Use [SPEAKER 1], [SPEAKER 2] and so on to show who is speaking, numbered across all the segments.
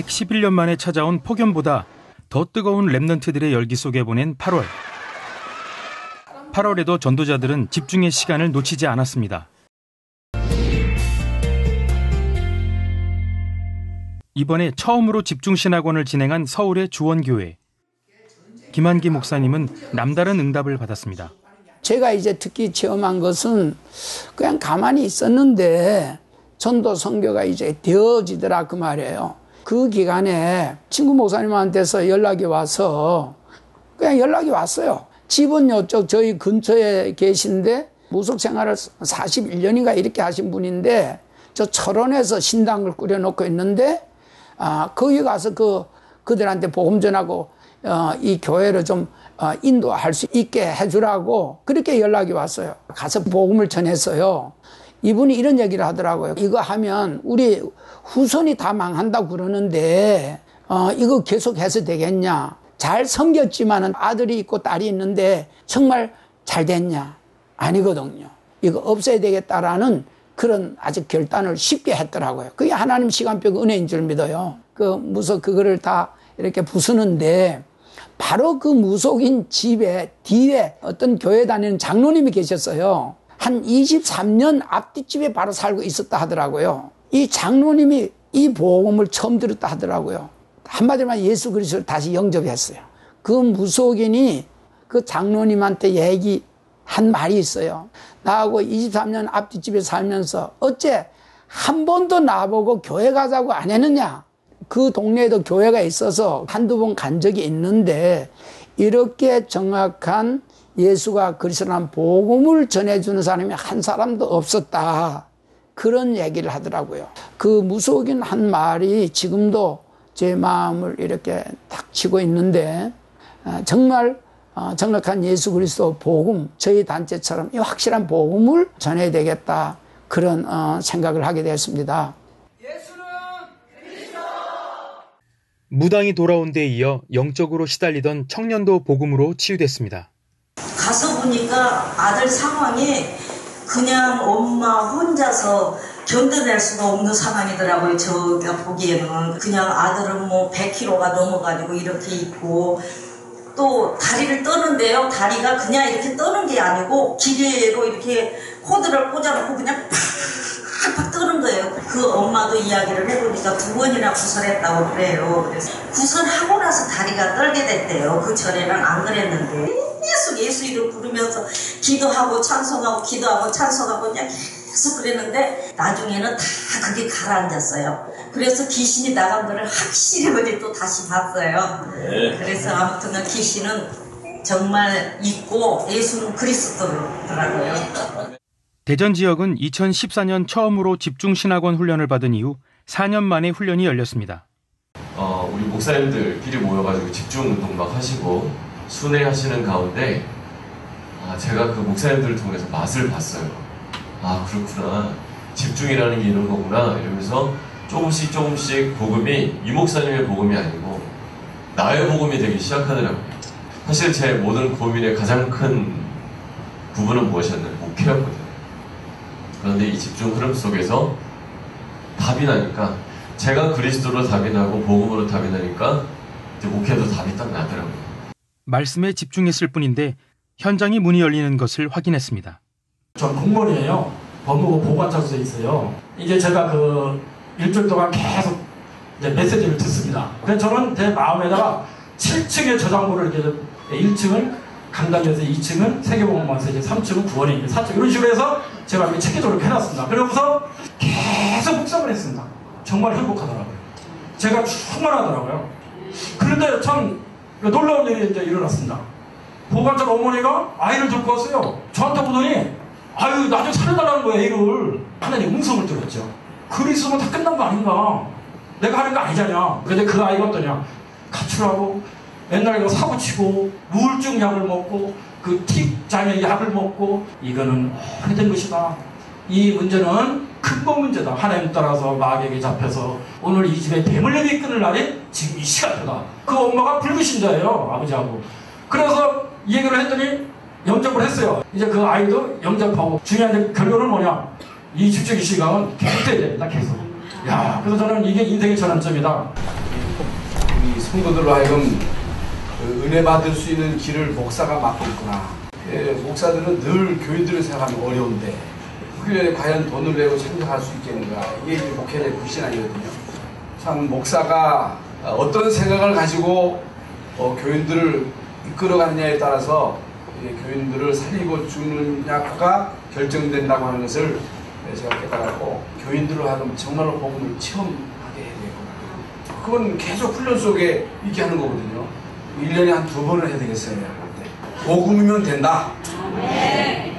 [SPEAKER 1] 111년 만에 찾아온 폭염보다 더 뜨거운 랩넌트들의 열기 속에 보낸 8월. 8월에도 전도자들은 집중의 시간을 놓치지 않았습니다. 이번에 처음으로 집중신학원을 진행한 서울의 주원교회. 김한기 목사님은 남다른 응답을 받았습니다.
[SPEAKER 2] 제가 이제 특히 체험한 것은 그냥 가만히 있었는데 전도 선교가 이제 되어지더라 그 말이에요. 그 기간에 친구 목사님한테서 연락이 와서 그냥 연락이 왔어요. 집은 요쪽 저희 근처에 계신데 무속 생활을 41년인가 이렇게 하신 분인데 저 철원에서 신당을 꾸려놓고 있는데 아 거기 가서 그 그들한테 복음 전하고 어, 이 교회를 좀 어, 인도할 수 있게 해주라고 그렇게 연락이 왔어요. 가서 복음을 전했어요. 이분이 이런 얘기를 하더라고요. 이거 하면 우리 후손이 다 망한다고 그러는데 어, 이거 계속 해서 되겠냐? 잘 섬겼지만은 아들이 있고 딸이 있는데 정말 잘 됐냐? 아니거든요. 이거 없애야 되겠다라는 그런 아주 결단을 쉽게 했더라고요. 그게 하나님 시간표 은혜인 줄 믿어요. 그 무서 그거를 다 이렇게 부수는데 바로 그 무속인 집에 뒤에 어떤 교회 다니는 장로님이 계셨어요. 한 23년 앞뒷집에 바로 살고 있었다 하더라고요. 이 장로님이 이 복음을 처음 들었다 하더라고요. 한마디로 말 예수 그리스도를 다시 영접했어요. 그 무속인이 그 장로님한테 얘기 한 말이 있어요. 나하고 23년 앞뒷집에 살면서 어째 한 번도 나보고 교회 가자고 안 했느냐? 그 동네에도 교회가 있어서 한두 번 간 적이 있는데 이렇게 정확한 예수가 그리스도란 복음을 전해주는 사람이 한 사람도 없었다. 그런 얘기를 하더라고요. 그 무속인 한 말이 지금도 제 마음을 이렇게 탁 치고 있는데 아, 정말 어, 정확한 예수 그리스도 복음 저희 단체처럼 이 확실한 복음을 전해야 되겠다 그런 어, 생각을 하게 되었습니다.
[SPEAKER 1] 무당이 돌아온 데 이어 영적으로 시달리던 청년도 복음으로 치유됐습니다.
[SPEAKER 3] 가서 보니까 아들 상황이 그냥 엄마 혼자서 견뎌낼 수가 없는 상황이더라고요. 제가 보기에는 그냥 아들은 뭐 100kg가 넘어가지고 이렇게 있고 또 다리를 떠는데요. 다리가 그냥 이렇게 떠는 게 아니고 기계로 이렇게 코드를 꽂아놓고 그냥 팍팍 뜨는 거예요. 그 엄마도 이야기를 해보니까 두 번이나 구설했다고 그래요. 그래서 구설하고 나서 다리가 떨게 됐대요. 그 전에는 안 그랬는데 예수 이름 부르면서 기도하고 찬송하고 기도하고 찬송하고 그냥 계속 그랬는데 나중에는 다 그게 가라앉았어요. 그래서 귀신이 나간 거를 확실히 어제 또 다시 봤어요. 네. 그래서 아무튼 그 귀신은 정말 있고 예수는 그리스도더라고요.
[SPEAKER 1] 대전 지역은 2014년 처음으로 집중 신학원 훈련을 받은 이후 4년 만에 훈련이 열렸습니다.
[SPEAKER 4] 어, 우리 목사님들끼리 모여가지고 집중 운동 막 하시고 순회하시는 가운데 아, 제가 그 목사님들을 통해서 맛을 봤어요. 아 그렇구나 집중이라는 게 이런 거구나 이러면서 조금씩 조금씩 복음이 이 목사님의 복음이 아니고 나의 복음이 되기 시작하더라고요. 사실 제 모든 고민의 가장 큰 부분은 무엇이었냐면 목회였거든요. 그런데 이 집중 흐름 속에서 답이 나니까 제가 그리스도로 답이 나고 복음으로 답이 나니까 이제 목회도 답이 딱 나더라고요.
[SPEAKER 1] 말씀에 집중했을 뿐인데 현장이 문이 열리는 것을 확인했습니다.
[SPEAKER 5] 전 공무원이에요. 법무부 보관장소에 있어요. 이제 제가 그 일주일 동안 계속 메시지를 듣습니다. 그래서 저는 제 마음에다가 7층의 저장고를 이렇게 1층을 강단에서 2층은 세계보험원서 이제 3층은 구원이 4층 이런 식으로 해서 제가 이렇게 체계적으로 해놨습니다. 그러고서 계속 묵상을 했습니다. 정말 행복하더라고요. 제가 충만하더라고요. 그런데 참 놀라운 일이 이제 일어났습니다. 보관장 어머니가 아이를 데리고 왔어요. 저한테 보더니 아유 나 좀 살려달라는 거예요 애를. 하나님 음성을 들었죠. 글 있으면 다 끝난 거 아닌가. 내가 하는 거 아니잖냐. 근데 그 아이가 어떠냐. 가출하고 맨날 이거 사고치고 우울증 약을 먹고 그 틱 장애 약을 먹고 이거는 오래된 것이다. 이 문제는 근본 문제다. 하나님 따라서 마귀에게 잡혀서 오늘 이 집에 내게 끊을 날이 지금 이 시간표다. 그 엄마가 불구신자예요. 아버지하고. 그래서 이 얘기를 했더니 영접을 했어요. 이제 그 아이도 영접하고 중요한 결론은 뭐냐? 이 주적인 시간은 계속 돼야 됩니다. 계속. 야, 그래서 저는 이게 인생의 전환점이다.
[SPEAKER 6] 성도들로 하여금 그 은혜 받을 수 있는 길을 목사가 막고 있구나. 예, 목사들은 늘 교인들을 생각하면 어려운데 훈련에 과연 돈을 내고 참석할 수 있겠는가 이게 이제 목회자의 불신앙이거든요. 참 목사가 어떤 생각을 가지고 어, 교인들을 이끌어가느냐에 따라서 교인들을 살리고 주느냐가 결정된다고 하는 것을 제가 깨달았고 교인들을 하여금 정말로 복음을 체험하게 해야 되겠구나. 그건 계속 훈련 속에 있게 하는 거거든요. 1년에 한 두 번을 해야 되겠어요. 복음이면 된다.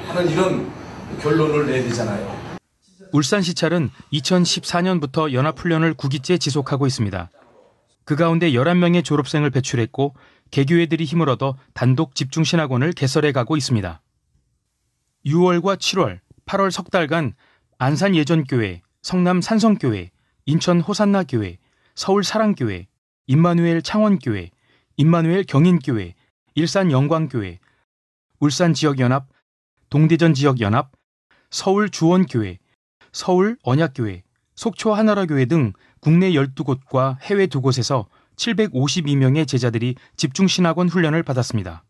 [SPEAKER 6] 하는 이런 결론을 내야 되잖아요.
[SPEAKER 1] 울산시찰은 2014년부터 연합훈련을 9기째 지속하고 있습니다. 그 가운데 11명의 졸업생을 배출했고 개교회들이 힘을 얻어 단독 집중신학원을 개설해 가고 있습니다. 6월과 7월, 8월 석 달간 안산 예전교회, 성남 산성교회, 인천 호산나교회, 서울 사랑교회, 임마누엘 창원교회, 임마누엘 경인교회, 일산 영광교회, 울산 지역연합, 동대전 지역연합, 서울 주원교회, 서울 언약교회, 속초 하나라교회 등 국내 12곳과 해외 2곳에서 752명의 제자들이 집중신학원 훈련을 받았습니다.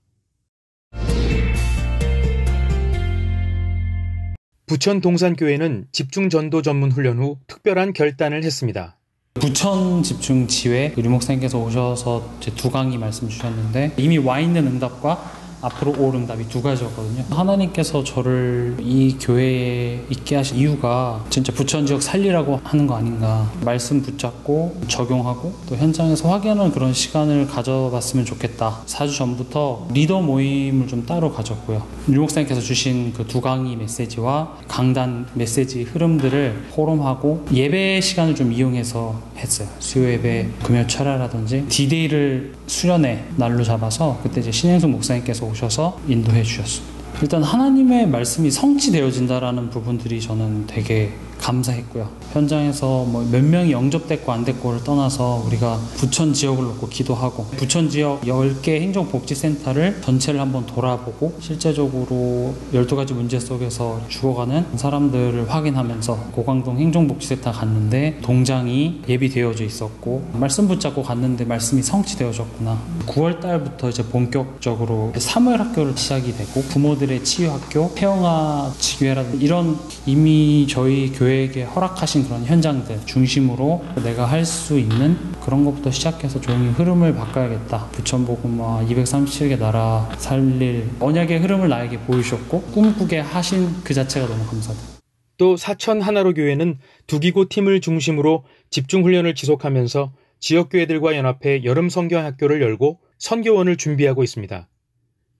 [SPEAKER 1] 부천 동산교회는 집중전도 전문 훈련 후 특별한 결단을 했습니다.
[SPEAKER 7] 부천 집중 지회 유목사님께서 오셔서 두 강의 말씀 주셨는데 이미 와 있는 응답과 앞으로 올 응답이 두 가지였거든요. 하나님께서 저를 이 교회에 있게 하신 이유가 진짜 부천 지역 살리라고 하는 거 아닌가. 말씀 붙잡고 적용하고 또 현장에서 확인하는 그런 시간을 가져봤으면 좋겠다. 4주 전부터 리더 모임을 좀 따로 가졌고요. 유목사님께서 주신 그 두 강의 메시지와 강단 메시지 흐름들을 포럼하고 예배 시간을 좀 이용해서 했어요. 수요 예배, 금요 철야라든지 디데이를 수련회 날로 잡아서 그때 이제 신행성 목사님께서 오셔서 인도해 주셨습니다. 일단 하나님의 말씀이 성취되어진다라는 부분들이 저는 되게 감사했고요. 현장에서 뭐 몇 명이 영접됐고 안 됐고를 떠나서 우리가 부천 지역을 놓고 기도하고 부천 지역 10개 행정복지센터를 전체를 한번 돌아보고 실제적으로 12가지 문제 속에서 죽어가는 사람들을 확인하면서 고강동 행정복지센터 갔는데 동장이 예비되어져 있었고 말씀 붙잡고 갔는데 말씀이 성취되어졌구나. 9월 달부터 이제 본격적으로 3월 학교를 시작이 되고 부모들의 치유학교, 태영아 지교회라든 이런 이미 저희 교회 교회에게 허락하신 그런 현장들 중심으로 내가 할 수 있는 그런 것부터 시작해서 조용히 흐름을 바꿔야겠다. 부천복음화 237개 나라 살릴 언약의 흐름을 나에게 보이셨고 꿈꾸게 하신 그 자체가 너무 감사합니다.
[SPEAKER 1] 또 사천 하나로 교회는 두기고 팀을 중심으로 집중 훈련을 지속하면서 지역 교회들과 연합해 여름 성경 학교를 열고 선교원을 준비하고 있습니다.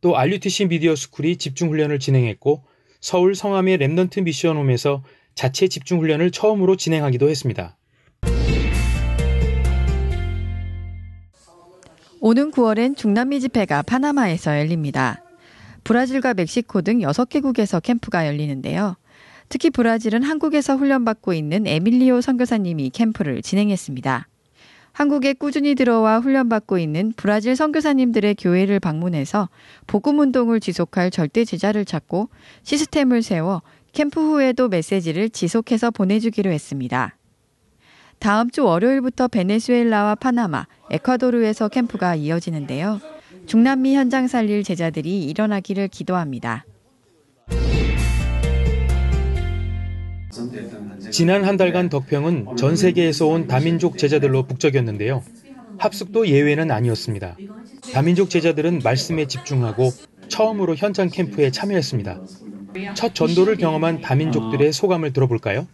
[SPEAKER 1] 또 RUTC 미디어 스쿨이 집중 훈련을 진행했고 서울 성함의 Remnant 미션홈에서 자체 집중 훈련을 처음으로 진행하기도 했습니다.
[SPEAKER 8] 오는 9월엔 중남미 집회가 파나마에서 열립니다. 브라질과 멕시코 등 6개국에서 캠프가 열리는데요. 특히 브라질은 한국에서 훈련받고 있는 에밀리오 선교사님이 캠프를 진행했습니다. 한국에 꾸준히 들어와 훈련받고 있는 브라질 선교사님들의 교회를 방문해서 복음 운동을 지속할 절대 제자를 찾고 시스템을 세워 캠프 후에도 메시지를 지속해서 보내주기로 했습니다. 다음 주 월요일부터 베네수엘라와 파나마, 에콰도르에서 캠프가 이어지는데요. 중남미 현장 살릴 제자들이 일어나기를 기도합니다.
[SPEAKER 1] 지난 한 달간 덕평은 전 세계에서 온 다민족 제자들로 북적였는데요. 합숙도 예외는 아니었습니다. 다민족 제자들은 말씀에 집중하고 처음으로 현장 캠프에 참여했습니다. 첫 전도를 경험한 다민족들의 소감을 들어볼까요?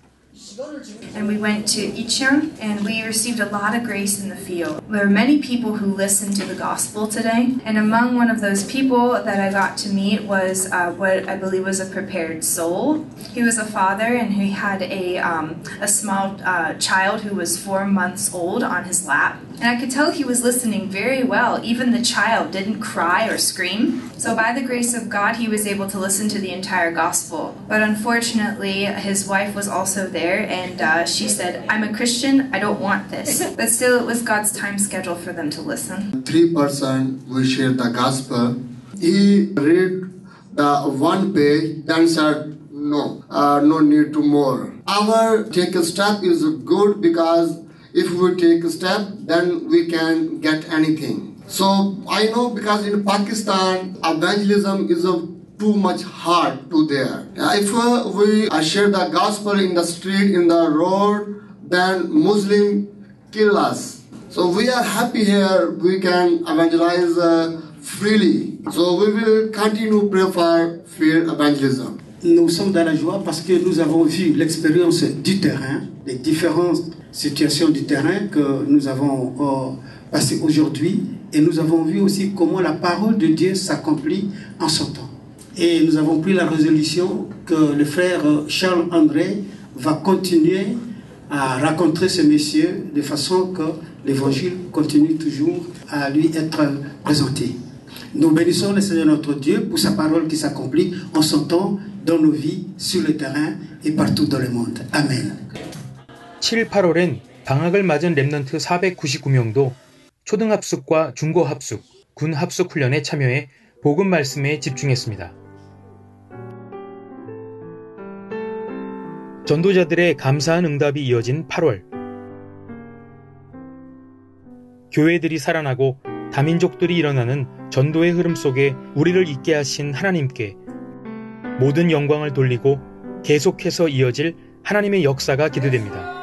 [SPEAKER 9] And we went to Icheon and we received a lot of grace in the field. There were many people who listened to the gospel today, and among one of those people that I got to meet was uh, what I believe was a prepared soul. He was a father and he had a, um, a small uh, child who was four months old on his lap. And I could tell he was listening very well. Even the child didn't cry or scream. So, by the grace of God, he was able to listen to the entire gospel. But unfortunately, his wife was also there, and uh, she said, I'm a Christian, I don't want this. But still, it was God's time schedule for them to listen.
[SPEAKER 10] Three person will share the gospel. He read the one page, then said, no, uh, no need to more. Our take a step is good because if we take a step, then we can get anything. So I know because in Pakistan, evangelism is a too much hard to there. If uh, we share the gospel in the street, in the road, then Muslim kill us. So we are happy here. We can evangelize uh, freely. So we will continue pray fear evangelism.
[SPEAKER 6] Nous sommes dans la joie parce que nous avons vu l'expérience du terrain, les différentes situations du terrain que nous avons euh, passées aujourd'hui et nous avons vu aussi comment la parole de Dieu s'accomplit en son temps. Et nous avons pris la résolution que le frère Charles André va continuer à rencontrer ce monsieur de façon que l'évangile continue toujours à lui être présenté. Nous bénissons le Seigneur notre Dieu pour sa parole qui s'accomplit en son temps dans nos vies, sur le terrain et partout dans le monde. Amen.
[SPEAKER 1] 7, 8월엔 방학을 맞은 랩넌트 499명도 초등합숙과 중고합숙, 군합숙 훈련에 참여해 복음 말씀에 집중했습니다. 전도자들의 감사한 응답이 이어진 8월. 교회들이 살아나고 다민족들이 일어나는 전도의 흐름 속에 우리를 있게 하신 하나님께 모든 영광을 돌리고 계속해서 이어질 하나님의 역사가 기대됩니다.